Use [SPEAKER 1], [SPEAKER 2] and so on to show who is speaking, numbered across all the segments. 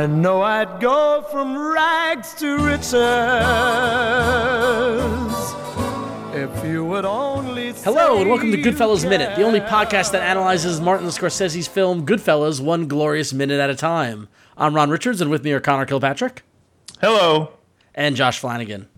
[SPEAKER 1] I know I'd go from rags to riches if you would only.
[SPEAKER 2] Hello, and welcome to
[SPEAKER 1] you
[SPEAKER 2] Goodfellas Minute, the only podcast that analyzes Martin Scorsese's film Goodfellas one glorious minute at a time. I'm Ron Richards, and with me are Conor Kilpatrick
[SPEAKER 3] Hello.
[SPEAKER 2] and Josh Flanagan.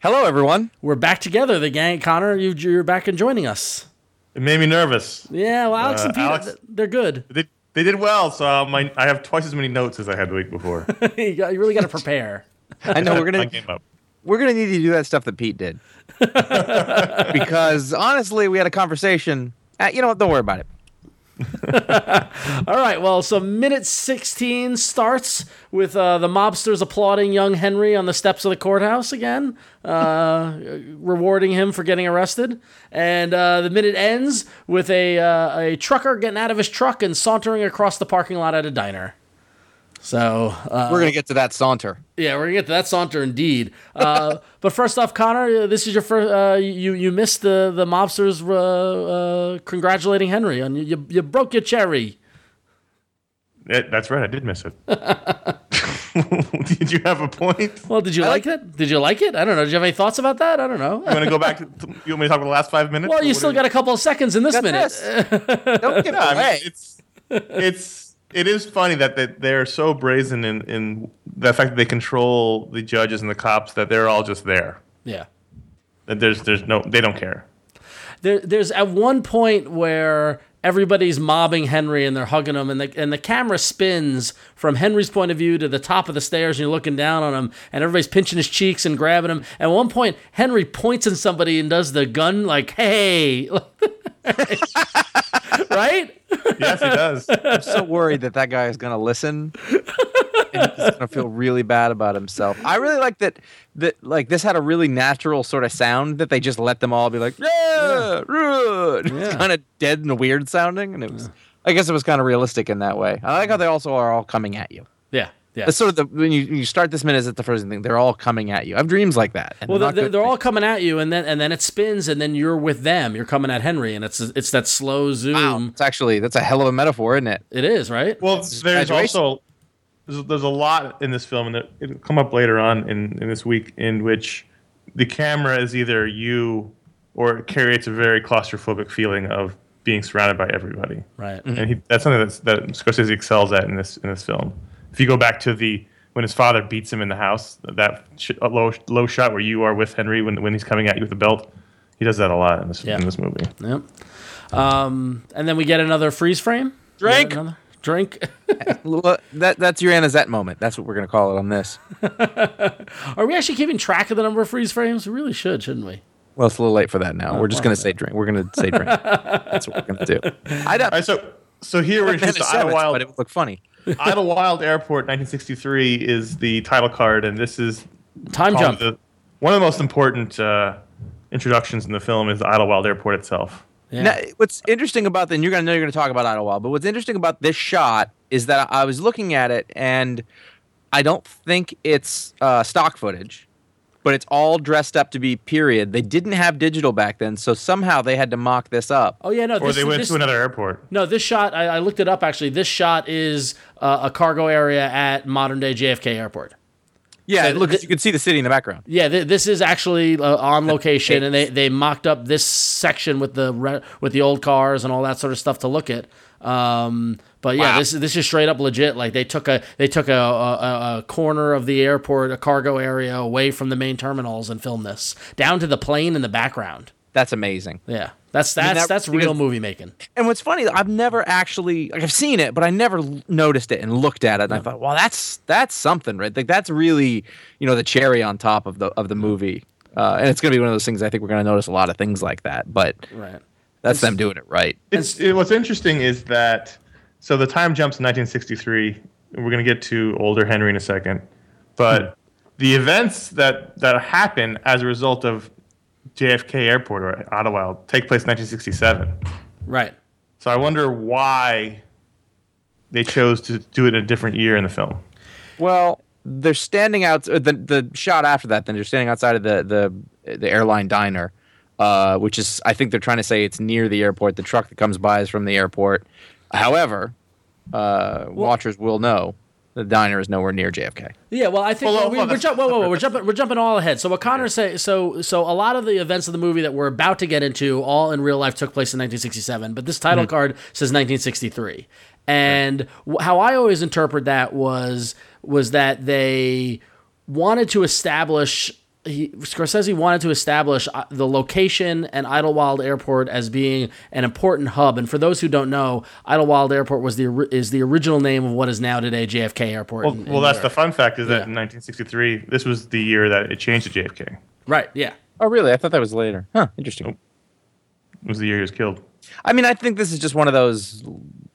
[SPEAKER 4] Hello, everyone.
[SPEAKER 2] We're back together, the gang. Conor, you, you're back and joining us.
[SPEAKER 3] It made me nervous.
[SPEAKER 2] Yeah, well, Alex
[SPEAKER 3] Uh,
[SPEAKER 2] and Pete,
[SPEAKER 3] Alex-
[SPEAKER 2] they're good.
[SPEAKER 3] They, they did well, so my I have twice as many notes as I had the week before.
[SPEAKER 2] you, got, you really got to prepare.
[SPEAKER 5] I know we're gonna
[SPEAKER 3] came up.
[SPEAKER 5] we're gonna need to do that stuff that Pete did because honestly, we had a conversation. Uh, you know what? Don't worry about it.
[SPEAKER 2] All right, well, so minute 16 starts with uh, the mobsters applauding young Henry on the steps of the courthouse again, uh, rewarding him for getting arrested. And uh, the minute ends with a, uh, a trucker getting out of his truck and sauntering across the parking lot at a diner. So, uh,
[SPEAKER 5] We're gonna get to that saunter.
[SPEAKER 2] yeah, we're gonna get to that saunter indeed. Uh, but first off, Conor, uh, this is your first. Uh, you you missed the the mobsters uh, uh, congratulating Henry, and you you broke your cherry.
[SPEAKER 3] Yeah, that's right. I did miss it. did you have a point?
[SPEAKER 2] Well, did you like it? Did you like it? I don't know. Did you have any thoughts about that? I don't know.
[SPEAKER 3] You want to go back? To, you want me to talk about the last five minutes?
[SPEAKER 2] Well, you still
[SPEAKER 3] are
[SPEAKER 2] got a couple of seconds in this
[SPEAKER 5] Got
[SPEAKER 2] minute.
[SPEAKER 5] this. Don't give
[SPEAKER 3] Yeah, I mean,
[SPEAKER 5] away.
[SPEAKER 3] it's it's
[SPEAKER 5] it is funny that they, they're so brazen in, in the fact that they control the judges and the cops that they're all just there.
[SPEAKER 2] Yeah.
[SPEAKER 5] That there's there's no they don't care.
[SPEAKER 2] There, there's at one point where everybody's mobbing Henry and they're hugging him, and the and the camera spins from Henry's point of view to the top of the stairs, and you're looking down on him, and everybody's pinching his cheeks and grabbing him. At one point, Henry points at somebody and does the gun like, "Hey." right?
[SPEAKER 5] Yes, he does.
[SPEAKER 4] I'm so worried that that guy is going to listen and he's going to feel really bad about himself. I really like that that like this had a really natural sort of sound that they just let them all be like, yeah, yeah. It's kind of dead and weird sounding and it was I guess it was kind of realistic in that way. I like how they also are all coming at you.
[SPEAKER 2] Yeah. Yeah.
[SPEAKER 4] That's sort of the when you, you start this minute, it's the first thing. They're all coming at you. I have dreams like that. and
[SPEAKER 2] Well,
[SPEAKER 4] they're
[SPEAKER 2] they're, they're all coming at you, and then and then it spins, and then you're with them. You're coming at Henry, and it's it's that slow zoom.
[SPEAKER 4] Wow, it's actually that's a hell of a metaphor, isn't it?
[SPEAKER 2] It is right.
[SPEAKER 5] Well, there's
[SPEAKER 4] graduation.
[SPEAKER 5] also there's, there's a lot in this film, and it, it'll come up later on in, in this week, in which the camera is either you or it creates a very claustrophobic feeling of being surrounded by everybody.
[SPEAKER 2] right. Mm-hmm.
[SPEAKER 5] and he, that's something that's, that Scorsese excels at in this in this film. If you go back to the when his father beats him in the house, that sh- low low shot where you are with Henry when when he's coming at you with the belt, he does that a lot in this
[SPEAKER 2] Yeah.
[SPEAKER 5] in this movie.
[SPEAKER 2] Yep. Um, and then we get another freeze frame.
[SPEAKER 4] Drink.
[SPEAKER 2] Drink.
[SPEAKER 4] That that's your Anna Zet moment. That's what we're gonna call it on this.
[SPEAKER 2] Are we actually keeping track of the number of freeze frames? We really should, shouldn't we?
[SPEAKER 4] Well, it's a little late for that now. we're just gonna say drink. We're gonna say drink. That's what we're gonna do. I don't.
[SPEAKER 5] All right, so so here we're
[SPEAKER 4] Hannah
[SPEAKER 5] just
[SPEAKER 4] Sevens, but
[SPEAKER 5] Idlewild
[SPEAKER 4] it would look funny.
[SPEAKER 5] Idlewild Airport, 1963 is the title card, and this is
[SPEAKER 2] Time jump.
[SPEAKER 5] the, one of the most important uh, introductions in the film is the Idlewild Airport itself.
[SPEAKER 2] Yeah.
[SPEAKER 4] Now, what's interesting about the, and you're gonna know you're gonna talk about Idlewild, but what's interesting about this shot is that I was looking at it and I don't think it's uh, stock footage, but it's all dressed up to be period. They didn't have digital back then, so somehow they had to mock this up.
[SPEAKER 2] oh yeah, no.
[SPEAKER 5] Or
[SPEAKER 2] this,
[SPEAKER 5] they went
[SPEAKER 2] this,
[SPEAKER 5] to another airport.
[SPEAKER 2] No, this shot. I, I looked it up actually. This shot is uh, a cargo area at modern day JFK Airport.
[SPEAKER 4] Yeah,
[SPEAKER 2] So
[SPEAKER 4] look,
[SPEAKER 2] th-
[SPEAKER 4] you can see the city in the background.
[SPEAKER 2] Yeah, th- this is actually uh, on location, and they, they mocked up this section with the re- with the old cars and all that sort of stuff to look at. Um, but yeah,
[SPEAKER 4] Wow.
[SPEAKER 2] this this is straight up legit. Like they took a they took a, a, a corner of the airport, a cargo area away from the main terminals, and filmed this down to the plane in the background.
[SPEAKER 4] That's amazing.
[SPEAKER 2] Yeah, that's
[SPEAKER 4] mean,
[SPEAKER 2] that's
[SPEAKER 4] that-
[SPEAKER 2] that's real
[SPEAKER 4] because-
[SPEAKER 2] movie making.
[SPEAKER 4] And what's funny, I've never actually like I've seen it, but I never noticed it and looked at it. And I thought, well, that's that's something, right? Like that's really you know the cherry on top of the of the movie. Uh, and it's gonna be one of those things. I think we're gonna notice a lot of things like that, but
[SPEAKER 2] Right.
[SPEAKER 4] That's them doing it right.
[SPEAKER 5] It's it, what's interesting is that so the time jumps in 1963. We're going to get to older Henry in a second, but the events that that happen as a result of JFK Airport or Idlewild take place in 1967.
[SPEAKER 2] Right.
[SPEAKER 5] So I wonder why they chose to do it in a different year in the film.
[SPEAKER 4] Well, they're standing out. uh, The the shot after that, then they're standing outside of the the the airline diner, uh, which is I think they're trying to say it's near the airport. The truck that comes by is from the airport. However, uh, watchers will know the diner is nowhere near JFK.
[SPEAKER 2] Yeah, well, I think
[SPEAKER 5] Well,
[SPEAKER 2] we,
[SPEAKER 5] well,
[SPEAKER 2] we're,
[SPEAKER 5] that's-
[SPEAKER 2] jump, whoa, whoa, whoa, we're jumping we're jumping all ahead. So what Conor say? So so a lot of the events of the movie that we're about to get into, all in real life, took place in 1967. But this title card says 1963, and wh- how I always interpret that was was that they wanted to establish. He, Scorsese wanted to establish uh, the location and Idlewild Airport as being an important hub. And for those who don't know, Idlewild Airport was the is the original name of what is now today JFK Airport.
[SPEAKER 5] Well,
[SPEAKER 2] in- in
[SPEAKER 5] well
[SPEAKER 2] New
[SPEAKER 5] that's the fun fact is that
[SPEAKER 2] Yeah.
[SPEAKER 5] in 1963, this was the year that it changed to JFK.
[SPEAKER 2] right. Yeah.
[SPEAKER 4] Oh, really? I thought that was later. Huh? Interesting.
[SPEAKER 5] It was the year he was killed.
[SPEAKER 4] I mean, I think this is just one of those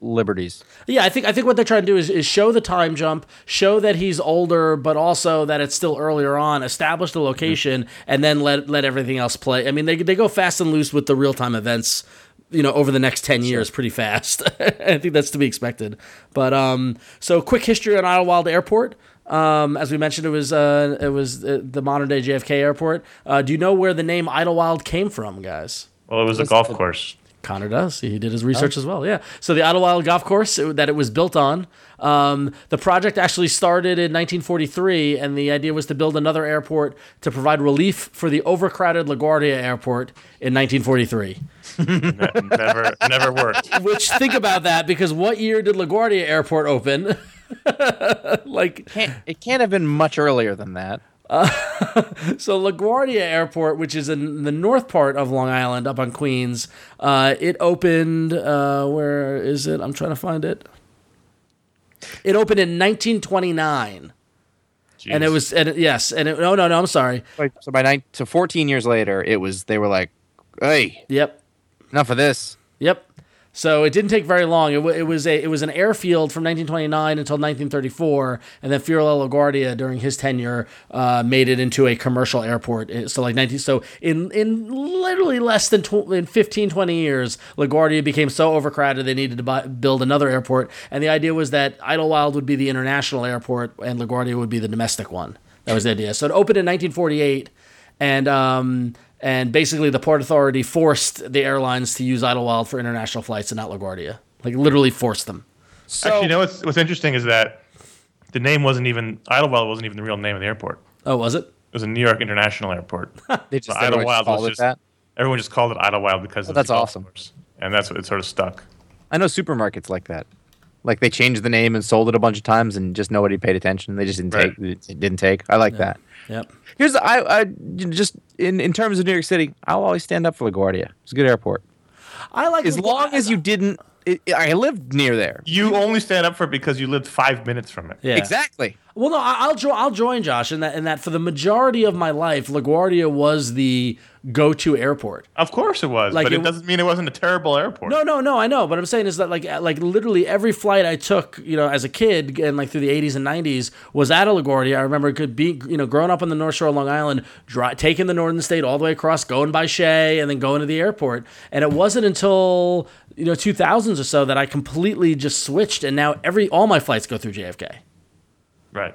[SPEAKER 4] liberties.
[SPEAKER 2] Yeah, I think I think what they're trying to do is, is show the time jump, show that he's older, but also that it's still earlier on, establish the location, and then let let everything else play. I mean, they they go fast and loose with the real time events, you know, over the next ten years, pretty fast. I think that's to be expected. But um, so quick history on Idlewild Airport. Um, as we mentioned, it was uh, it was uh, the modern day JFK Airport. Uh, do you know where the name Idlewild came from, guys?
[SPEAKER 5] Well, it was a golf course.
[SPEAKER 2] Conor does. He did his research as well. Yeah. So the Idlewild Golf Course it- that it was built on, um, the project actually started in 1943, and the idea was to build another airport to provide relief for the overcrowded LaGuardia Airport in 1943.
[SPEAKER 5] never, never worked.
[SPEAKER 2] Which think about that because what year did LaGuardia Airport open? like
[SPEAKER 4] Can't, it can't have been much earlier than that.
[SPEAKER 2] So LaGuardia Airport, which is in the north part of Long Island, up on Queens, uh, it opened. Uh, where is it? I'm trying to find it. It opened in 1929, and it was and it, yes, and it, no, no, no. I'm sorry.
[SPEAKER 4] So by nine, so 14 years later, it was they were like, "Hey,
[SPEAKER 2] Yep,
[SPEAKER 4] enough of this."
[SPEAKER 2] yep. So it didn't take very long. It, wa- it was a it was an airfield from 1929 until 1934, and then Fiorello LaGuardia during his tenure uh, made it into a commercial airport. So like 19 so in in literally less than tw- in 15 20 years, LaGuardia became so overcrowded they needed to buy, build another airport, and the idea was that Idlewild would be the international airport and LaGuardia would be the domestic one. That was the idea. So it opened in 1948, and um, and basically the Port Authority forced the airlines to use Idlewild for international flights and not LaGuardia. Like literally forced them.
[SPEAKER 4] So
[SPEAKER 5] Actually, you know what's, what's interesting is that the name wasn't even Idlewild wasn't even the real name of the airport.
[SPEAKER 2] Oh, was it?
[SPEAKER 5] It was a New York International Airport.
[SPEAKER 4] they just
[SPEAKER 5] So
[SPEAKER 4] everyone just called
[SPEAKER 5] was
[SPEAKER 4] it
[SPEAKER 5] just
[SPEAKER 4] that.
[SPEAKER 5] everyone just called it Idlewild because oh, of
[SPEAKER 4] that's
[SPEAKER 5] the
[SPEAKER 4] awesome.
[SPEAKER 5] course. and that's what it sort of stuck.
[SPEAKER 4] I know supermarkets like that. Like they changed the name and sold it a bunch of times, and just nobody paid attention. They just didn't
[SPEAKER 5] Right.
[SPEAKER 4] take. It didn't take. I like that.
[SPEAKER 2] Yep.
[SPEAKER 4] Here's the, I, I just in in terms of New York City, I'll always stand up for LaGuardia. It's a good airport.
[SPEAKER 2] I like
[SPEAKER 4] As
[SPEAKER 2] LaGuardia-
[SPEAKER 4] long as you didn't. It, I lived near there.
[SPEAKER 5] You only stand up for it because you lived five minutes from it.
[SPEAKER 2] Yeah.
[SPEAKER 4] Exactly.
[SPEAKER 2] Well, no, I- I'll jo- I'll join Josh in that in that for the majority of my life, LaGuardia was the go-to airport.
[SPEAKER 5] Of course it was,
[SPEAKER 2] Like
[SPEAKER 5] but it,
[SPEAKER 2] it-
[SPEAKER 5] doesn't mean it wasn't a terrible airport.
[SPEAKER 2] No, no, no, I know. But I'm saying is that like like literally every flight I took, you know, as a kid and like through the 80s and 90s was at a LaGuardia. I remember it could be, you know, growing up on the North Shore of Long Island, dri- taking the Northern State all the way across, going by Shea, and then going to the airport. And it wasn't until you know 2000s or so that I completely just switched, and now every all my flights go through JFK.
[SPEAKER 5] Right.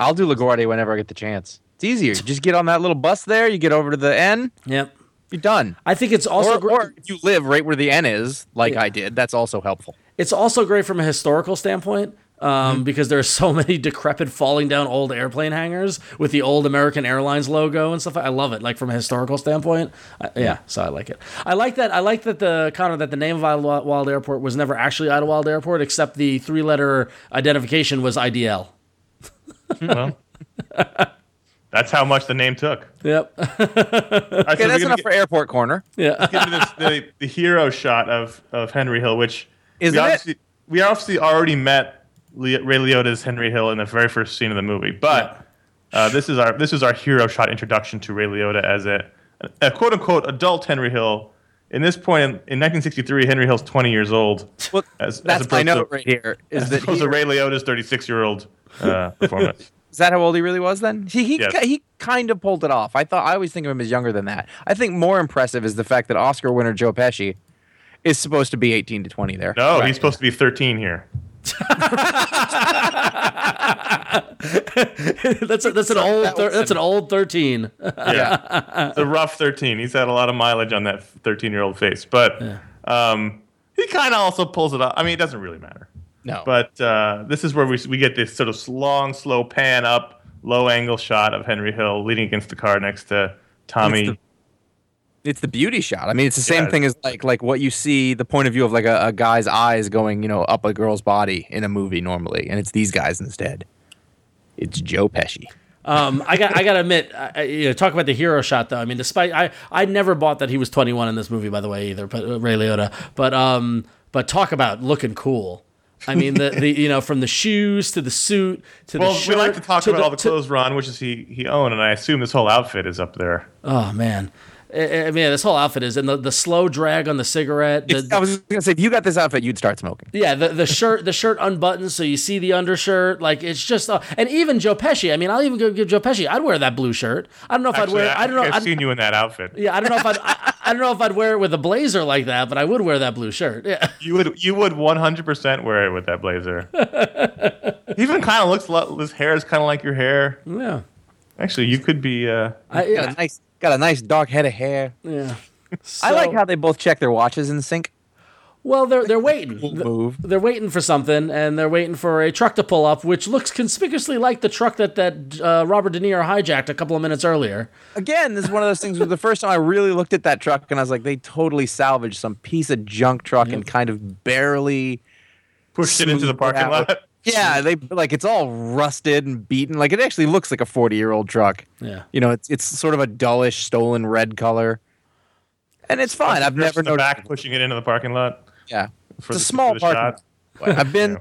[SPEAKER 4] I'll do LaGuardia whenever I get the chance. It's easier. You just get on that little bus there. You get over to the N.
[SPEAKER 2] Yep.
[SPEAKER 4] You're done.
[SPEAKER 2] I think it's also
[SPEAKER 4] Or,
[SPEAKER 2] gr-
[SPEAKER 4] or if you live right where the N is, like
[SPEAKER 2] Yeah.
[SPEAKER 4] I did, that's also helpful.
[SPEAKER 2] It's also great from a historical standpoint um, because there are so many decrepit, falling down old airplane hangars with the old American Airlines logo and stuff. I love it. Like from a historical standpoint, I, yeah. So I like it. I like that. I like that the Conor that the name of Idlewild Airport was never actually Idlewild Airport, except the three-letter identification was IDL.
[SPEAKER 5] Well, that's how much the name took.
[SPEAKER 2] Yep.
[SPEAKER 5] All right, so
[SPEAKER 4] Okay,
[SPEAKER 5] we're
[SPEAKER 4] that's enough
[SPEAKER 5] get-
[SPEAKER 4] for Airport Corner.
[SPEAKER 2] yeah.
[SPEAKER 5] get into this, the, the hero shot of, of Henry Hill, which
[SPEAKER 4] Isn't
[SPEAKER 5] we
[SPEAKER 4] it?
[SPEAKER 5] obviously, we obviously already met Le- Ray Liotta's Henry Hill in the very first scene of the movie, but uh, this is our this is our hero shot introduction to Ray Liotta as a, a quote unquote adult Henry Hill. In this point in, in 1963, Henry Hill's 20 years old.
[SPEAKER 4] Well,
[SPEAKER 5] As- as
[SPEAKER 4] that's my note
[SPEAKER 5] to-
[SPEAKER 4] right here. Is
[SPEAKER 5] As
[SPEAKER 4] that
[SPEAKER 5] opposed
[SPEAKER 4] he,
[SPEAKER 5] to Ray Liotta's 36 year old uh, performance.
[SPEAKER 4] is that how old he really was then? He he,
[SPEAKER 5] Yes.
[SPEAKER 4] he kind of pulled it off. I thought I always think of him as younger than that. I think more impressive is the fact that Oscar winner Joe Pesci is supposed to be 18 to 20 there.
[SPEAKER 5] No, he's supposed to be 13 here.
[SPEAKER 2] that's a, that's an old thir- that's an old thirteen.
[SPEAKER 5] Yeah, it's a rough 13. He's had a lot of mileage on that 13 year old face, but um, he kind of also pulls it off. I mean, it doesn't really matter.
[SPEAKER 4] No.
[SPEAKER 5] But uh, this is where we we get this sort of long, slow pan up, low angle shot of Henry Hill leaning against the car next to Tommy.
[SPEAKER 4] It's it's the beauty shot. I mean, it's the same
[SPEAKER 5] Yeah.
[SPEAKER 4] thing as like like what you see the point of view of like a, a guy's eyes going, you know, up a girl's body in a movie normally, and it's these guys instead. It's Joe Pesci.
[SPEAKER 2] Um, I got I got to admit, I, I- you know, talk about the hero shot though. I mean, despite I I never bought that he was 21 in this movie, by the way, either. But uh, Ray Liotta, but um, but talk about looking cool. I mean, the, the you know from the shoes to the suit to
[SPEAKER 5] well,
[SPEAKER 2] the shirt.
[SPEAKER 5] we like to talk
[SPEAKER 2] to
[SPEAKER 5] about all the
[SPEAKER 2] to-
[SPEAKER 5] clothes Ron wishes he he owned, and I assume this whole outfit is up there.
[SPEAKER 2] Oh man, I, I mean, this whole outfit is and the, the slow drag on the cigarette. The,
[SPEAKER 4] I was gonna say, if you got this outfit, you'd start smoking.
[SPEAKER 2] Yeah, the, the shirt the shirt unbuttons so you see the undershirt. Like it's just uh, and even Joe Pesci. I mean, I'll even go give Joe Pesci. I'd wear that blue shirt. I don't know if
[SPEAKER 5] Actually,
[SPEAKER 2] I'd wear. I, don't know.
[SPEAKER 5] I've
[SPEAKER 2] I'd,
[SPEAKER 5] seen you in that outfit.
[SPEAKER 2] yeah, I don't know if I'd. I, I don't know if I'd wear it with a blazer like that, but I would wear that blue shirt. Yeah,
[SPEAKER 5] You would you would 100% wear it with that blazer. Even kind of looks lo- his hair is kind of like your hair.
[SPEAKER 2] yeah.
[SPEAKER 5] Actually, you could be uh
[SPEAKER 2] I,
[SPEAKER 4] a
[SPEAKER 2] yeah.
[SPEAKER 4] nice, got a nice dark head of hair.
[SPEAKER 2] yeah.
[SPEAKER 4] I like how they both check their watches in sync.
[SPEAKER 2] Well, they're they're waiting.
[SPEAKER 4] move.
[SPEAKER 2] They're waiting for something, and they're waiting for a truck to pull up, which looks conspicuously like the truck that that uh, Robert De Niro hijacked a couple of minutes earlier.
[SPEAKER 4] Again, this is one of those things where the first time I really looked at that truck and I was like, they totally salvaged some piece of junk truck and kind of barely.
[SPEAKER 5] Pushed it into the parking lot.
[SPEAKER 4] Yeah, they like it's all rusted and beaten. Like it actually looks like a forty-year-old truck.
[SPEAKER 2] Yeah.
[SPEAKER 4] You know, it's it's sort of a dullish stolen red color, and it's fine. I've never
[SPEAKER 5] in the
[SPEAKER 4] noticed.
[SPEAKER 5] back pushing it into the parking lot.
[SPEAKER 4] Yeah,
[SPEAKER 5] For
[SPEAKER 4] it's a small
[SPEAKER 5] for the
[SPEAKER 4] parking.
[SPEAKER 5] shot.
[SPEAKER 4] lot. I've been,
[SPEAKER 5] Yeah.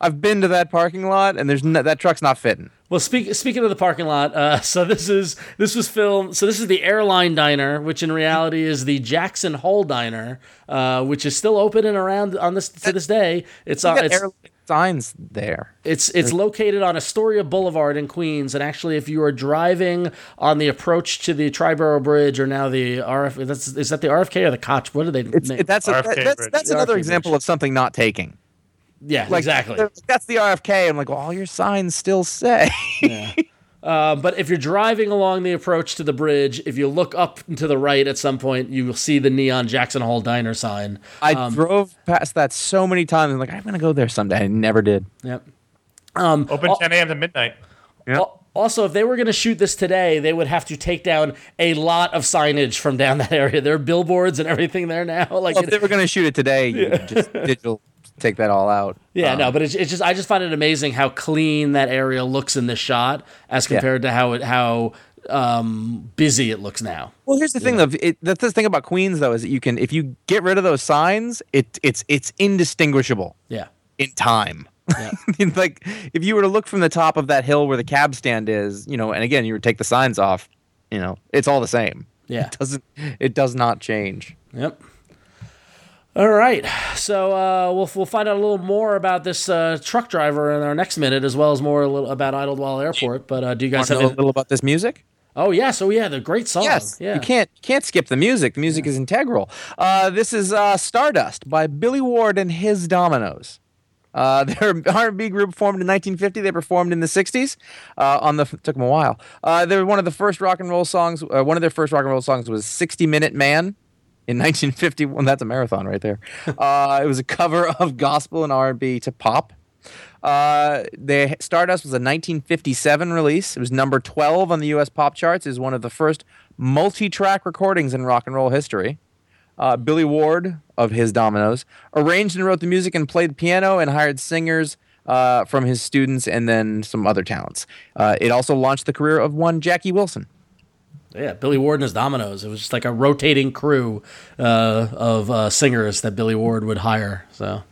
[SPEAKER 4] I've been to that parking lot, and there's no, that truck's not fitting.
[SPEAKER 2] Well, speak, speaking of the parking lot, uh, so this is this was filmed. So this is the airline diner, which in reality is the Jackson Hole Diner, uh, which is still open and around on this to this day. It's
[SPEAKER 4] You
[SPEAKER 2] uh, it's,
[SPEAKER 4] airline signs there.
[SPEAKER 2] It's it's located on Astoria Boulevard in Queens, and actually, if you are driving on the approach to the Triborough Bridge or now the RF, that's is that the RFK or the Koch? What are they?
[SPEAKER 4] It's
[SPEAKER 2] name?
[SPEAKER 4] it, that's a, that- that's that's another
[SPEAKER 2] RFK
[SPEAKER 4] example
[SPEAKER 2] bridge.
[SPEAKER 4] of something not taking.
[SPEAKER 2] yeah,
[SPEAKER 4] Like
[SPEAKER 2] exactly.
[SPEAKER 4] That's the RFK. I'm like, well, all your signs still say.
[SPEAKER 2] Uh, but if you're driving along the approach to the bridge, if you look up to the right at some point, you will see the neon Jackson Hole Diner sign.
[SPEAKER 4] I
[SPEAKER 2] Um,
[SPEAKER 4] drove past that so many times. I'm like, I'm gonna go there someday. I never did.
[SPEAKER 2] Yep. Um,
[SPEAKER 5] Open 10 a.m. to midnight.
[SPEAKER 2] Al- Also, if they were going to shoot this today, they would have to take down a lot of signage from down that area. There are billboards and everything there now. Like,
[SPEAKER 4] Well, if they were gonna shoot it today, you would just digital take that all out.
[SPEAKER 2] yeah,
[SPEAKER 4] Um,
[SPEAKER 2] no, but it's, it's just I just find it amazing how clean that area looks in this shot as compared to how it how um, busy it looks now.
[SPEAKER 4] Well, here's the thing, though. It, that's the thing about Queens, though, is that you can, if you get rid of those signs, it it's it's indistinguishable
[SPEAKER 2] Yeah.
[SPEAKER 4] in time.
[SPEAKER 2] Yeah.
[SPEAKER 4] like if you were to look from the top of that hill where the cab stand is, you know, and again, you would take the signs off, you know, it's all the same.
[SPEAKER 2] Yeah.
[SPEAKER 4] It doesn't it does not change.
[SPEAKER 2] Yep. All right, so uh, we'll we'll find out a little more about this uh, truck driver in our next minute, as well as more a little about Idlewild Airport. But uh, do you guys
[SPEAKER 4] Want to
[SPEAKER 2] have?
[SPEAKER 4] know a little about this music?
[SPEAKER 2] oh yeah, so yeah, the great song.
[SPEAKER 4] Yes,
[SPEAKER 2] yeah.
[SPEAKER 4] you can't you can't skip the music. The music is integral. Uh, this is uh, Stardust by Billy Ward and his Dominoes. Uh, they're R&B group formed in 1950. They performed in the 60s. Uh, on the took them a while. Uh, they were one of the first rock and roll songs. Uh, one of their first rock and roll songs was "60 Minute Man." In 1951, that's a marathon right there. Uh, it was a cover of gospel and R&B to pop. Uh, they Stardust was a 1957 release. It was number 12 on the U.S. pop charts. It was one of the first multi-track recordings in rock and roll history. Uh, Billy Ward of his Dominoes arranged and wrote the music and played piano and hired singers uh, from his students and then some other talents. Uh, it also launched the career of one Jackie Wilson.
[SPEAKER 2] Yeah, Billy Ward and his Dominoes. It was just like a rotating crew uh, of uh, singers that Billy Ward would hire. So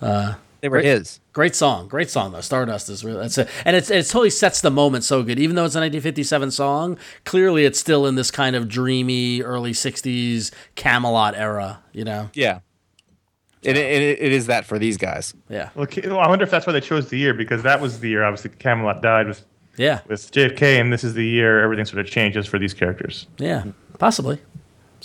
[SPEAKER 4] They were
[SPEAKER 2] Great.
[SPEAKER 4] his.
[SPEAKER 2] great song, great song though. Stardust is really that's it, and it's it totally sets the moment so good. Even though it's a 1957 song, clearly it's still in this kind of dreamy early 60s Camelot era. You know?
[SPEAKER 4] Yeah. It, it, it is that for these guys.
[SPEAKER 2] Yeah,
[SPEAKER 5] Well, well, I wonder if that's why they chose the year because that was the year obviously Camelot died with
[SPEAKER 2] yeah,
[SPEAKER 5] with JFK, and this is the year everything sort of changes for these characters.
[SPEAKER 2] yeah, possibly.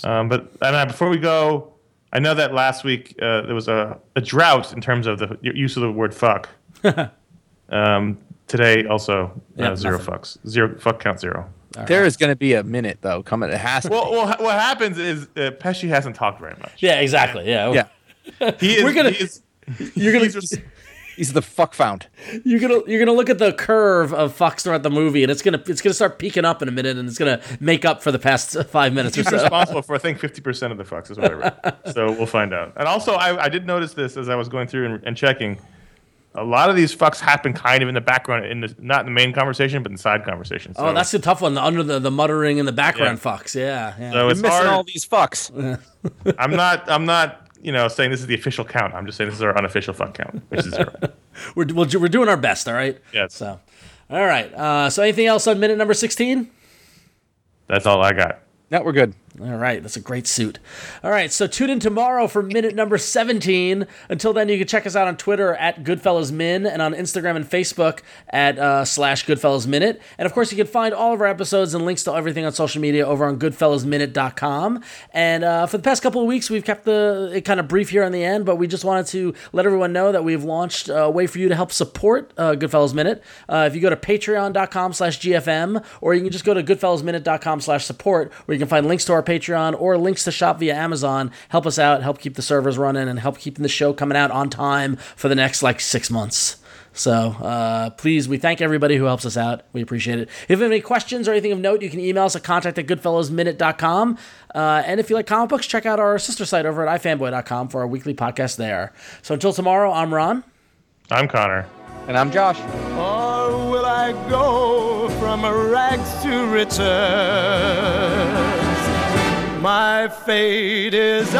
[SPEAKER 5] Um, but I mean, before we go, I know that last week uh, there was a, a drought in terms of the use of the word "fuck." um, today also uh,
[SPEAKER 2] Yeah,
[SPEAKER 5] zero
[SPEAKER 2] nothing.
[SPEAKER 5] fucks, zero fuck count zero.
[SPEAKER 4] There is going to be a minute though coming. It has to.
[SPEAKER 5] Well, well, what happens is uh, Pesci hasn't talked very much.
[SPEAKER 2] Yeah, exactly. Yeah,
[SPEAKER 4] yeah,
[SPEAKER 5] He is.
[SPEAKER 2] We're gonna-
[SPEAKER 5] he is-
[SPEAKER 2] You're gonna
[SPEAKER 5] he's res-
[SPEAKER 4] he's the fuck found.
[SPEAKER 2] you're gonna you're gonna look at the curve of Fox throughout the movie, and it's gonna it's gonna start peaking up in a minute, and it's gonna make up for the past five minutes or
[SPEAKER 5] he's
[SPEAKER 2] so.
[SPEAKER 5] responsible for I think fifty percent of the fucks is what I read. so we'll find out. And also, I, I did notice this as I was going through and, and checking. A lot of these fucks happen kind of in the background, in the not in the main conversation, but in side conversations.
[SPEAKER 2] Oh, that's the tough one. The under the, the muttering in the background,
[SPEAKER 5] Yeah.
[SPEAKER 2] Fox. Yeah, yeah.
[SPEAKER 5] so
[SPEAKER 4] You're
[SPEAKER 5] it's
[SPEAKER 4] missing
[SPEAKER 5] hard.
[SPEAKER 4] all these fucks.
[SPEAKER 5] I'm not. I'm not. You know, saying this is the official count. I'm just saying this is our unofficial fuck count, which is zero.
[SPEAKER 2] we're, we're we're doing our best. All right.
[SPEAKER 5] Yes.
[SPEAKER 2] So, all right. Uh, so, anything else on minute number sixteen?
[SPEAKER 5] That's all I got.
[SPEAKER 4] No, we're good.
[SPEAKER 2] All right, that's a great suit. All right, so tune in tomorrow for minute number 17. Until then, you can check us out on Twitter at Goodfellas Min and on Instagram and Facebook at uh, slash Goodfellas Minute. And of course, you can find all of our episodes and links to everything on social media over on goodfellasminute.com. And uh, for the past couple of weeks, we've kept the it kind of brief here on the end, but we just wanted to let everyone know that we've launched a way for you to help support uh, Goodfellas Minute. Uh, if you go to patreon.com slash GFM, or you can just go to goodfellasminute.com slash support, where you can find links to our our Patreon or links to shop via Amazon. Help us out, help keep the servers running, and help keeping the show coming out on time for the next like six months. So uh, please, we thank everybody who helps us out. We appreciate it. If you have any questions or anything of note, you can email us at contact at goodfellasminute.com. Uh, and if you like comic books, check out our sister site over at ifanboy.com for our weekly podcast there. So until tomorrow, I'm Ron.
[SPEAKER 6] I'm Conor.
[SPEAKER 4] And I'm Josh.
[SPEAKER 1] Or will I go from rags to riches? My fate is